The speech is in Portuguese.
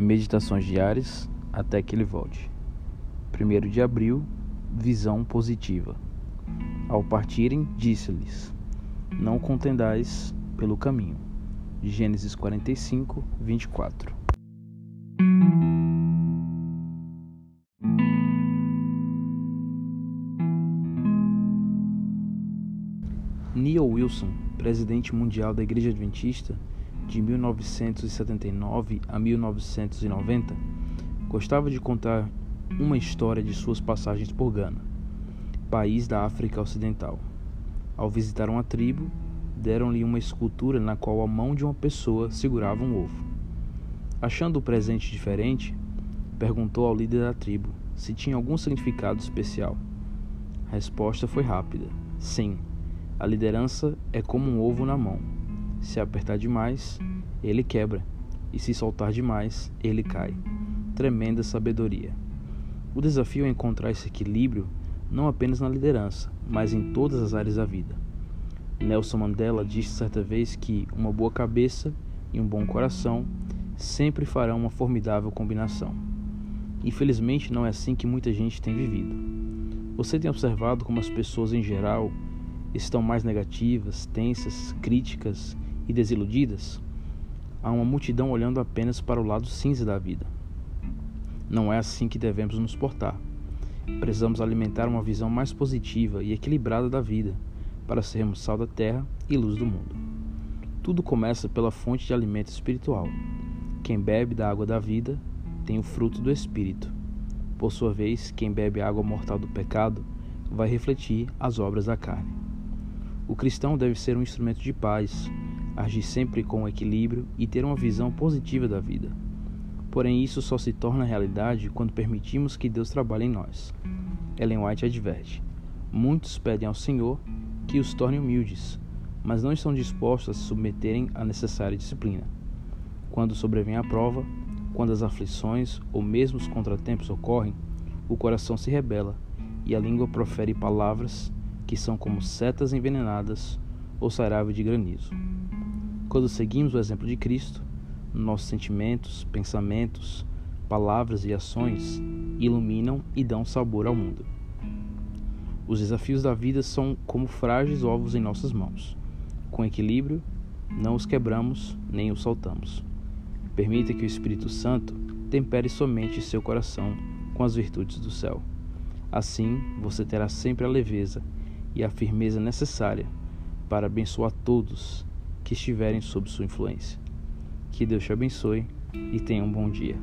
Meditações diárias até que ele volte. 1 de abril, visão positiva. Ao partirem, disse-lhes: Não contendais pelo caminho. Gênesis 45, 24. Neil Wilson, presidente mundial da Igreja Adventista, de 1979 a 1990, gostava de contar uma história de suas passagens por Ghana, país da África Ocidental. Ao visitar uma tribo, deram-lhe uma escultura na qual a mão de uma pessoa segurava um ovo. Achando o presente diferente, perguntou ao líder da tribo se tinha algum significado especial. A resposta foi rápida: sim. A liderança é como um ovo na mão. Se apertar demais, ele quebra, e se soltar demais, ele cai. Tremenda sabedoria. O desafio é encontrar esse equilíbrio não apenas na liderança, mas em todas as áreas da vida. Nelson Mandela disse certa vez que uma boa cabeça e um bom coração sempre farão uma formidável combinação. Infelizmente, não é assim que muita gente tem vivido. Você tem observado como as pessoas em geral estão mais negativas, tensas, críticas e desiludidas, há uma multidão olhando apenas para o lado cinza da vida. Não é assim que devemos nos portar. Precisamos alimentar uma visão mais positiva e equilibrada da vida para sermos sal da terra e luz do mundo. Tudo começa pela fonte de alimento espiritual. Quem bebe da água da vida tem o fruto do Espírito. Por sua vez, quem bebe a água mortal do pecado vai refletir as obras da carne. O cristão deve ser um instrumento de paz, agir sempre com equilíbrio e ter uma visão positiva da vida. Porém, isso só se torna realidade quando permitimos que Deus trabalhe em nós. Ellen White adverte: Muitos pedem ao Senhor que os torne humildes, mas não estão dispostos a se submeterem à necessária disciplina. Quando sobrevém a prova, quando as aflições ou mesmo os contratempos ocorrem, o coração se rebela e a língua profere palavras que são como setas envenenadas ou saraiva de granizo. Quando seguimos o exemplo de Cristo, nossos sentimentos, pensamentos, palavras e ações iluminam e dão sabor ao mundo. Os desafios da vida são como frágeis ovos em nossas mãos. Com equilíbrio, não os quebramos nem os soltamos. Permita que o Espírito Santo tempere somente seu coração com as virtudes do céu. Assim, você terá sempre a leveza e a firmeza necessária para abençoar todos que estiverem sob sua influência. Que Deus te abençoe e tenha um bom dia.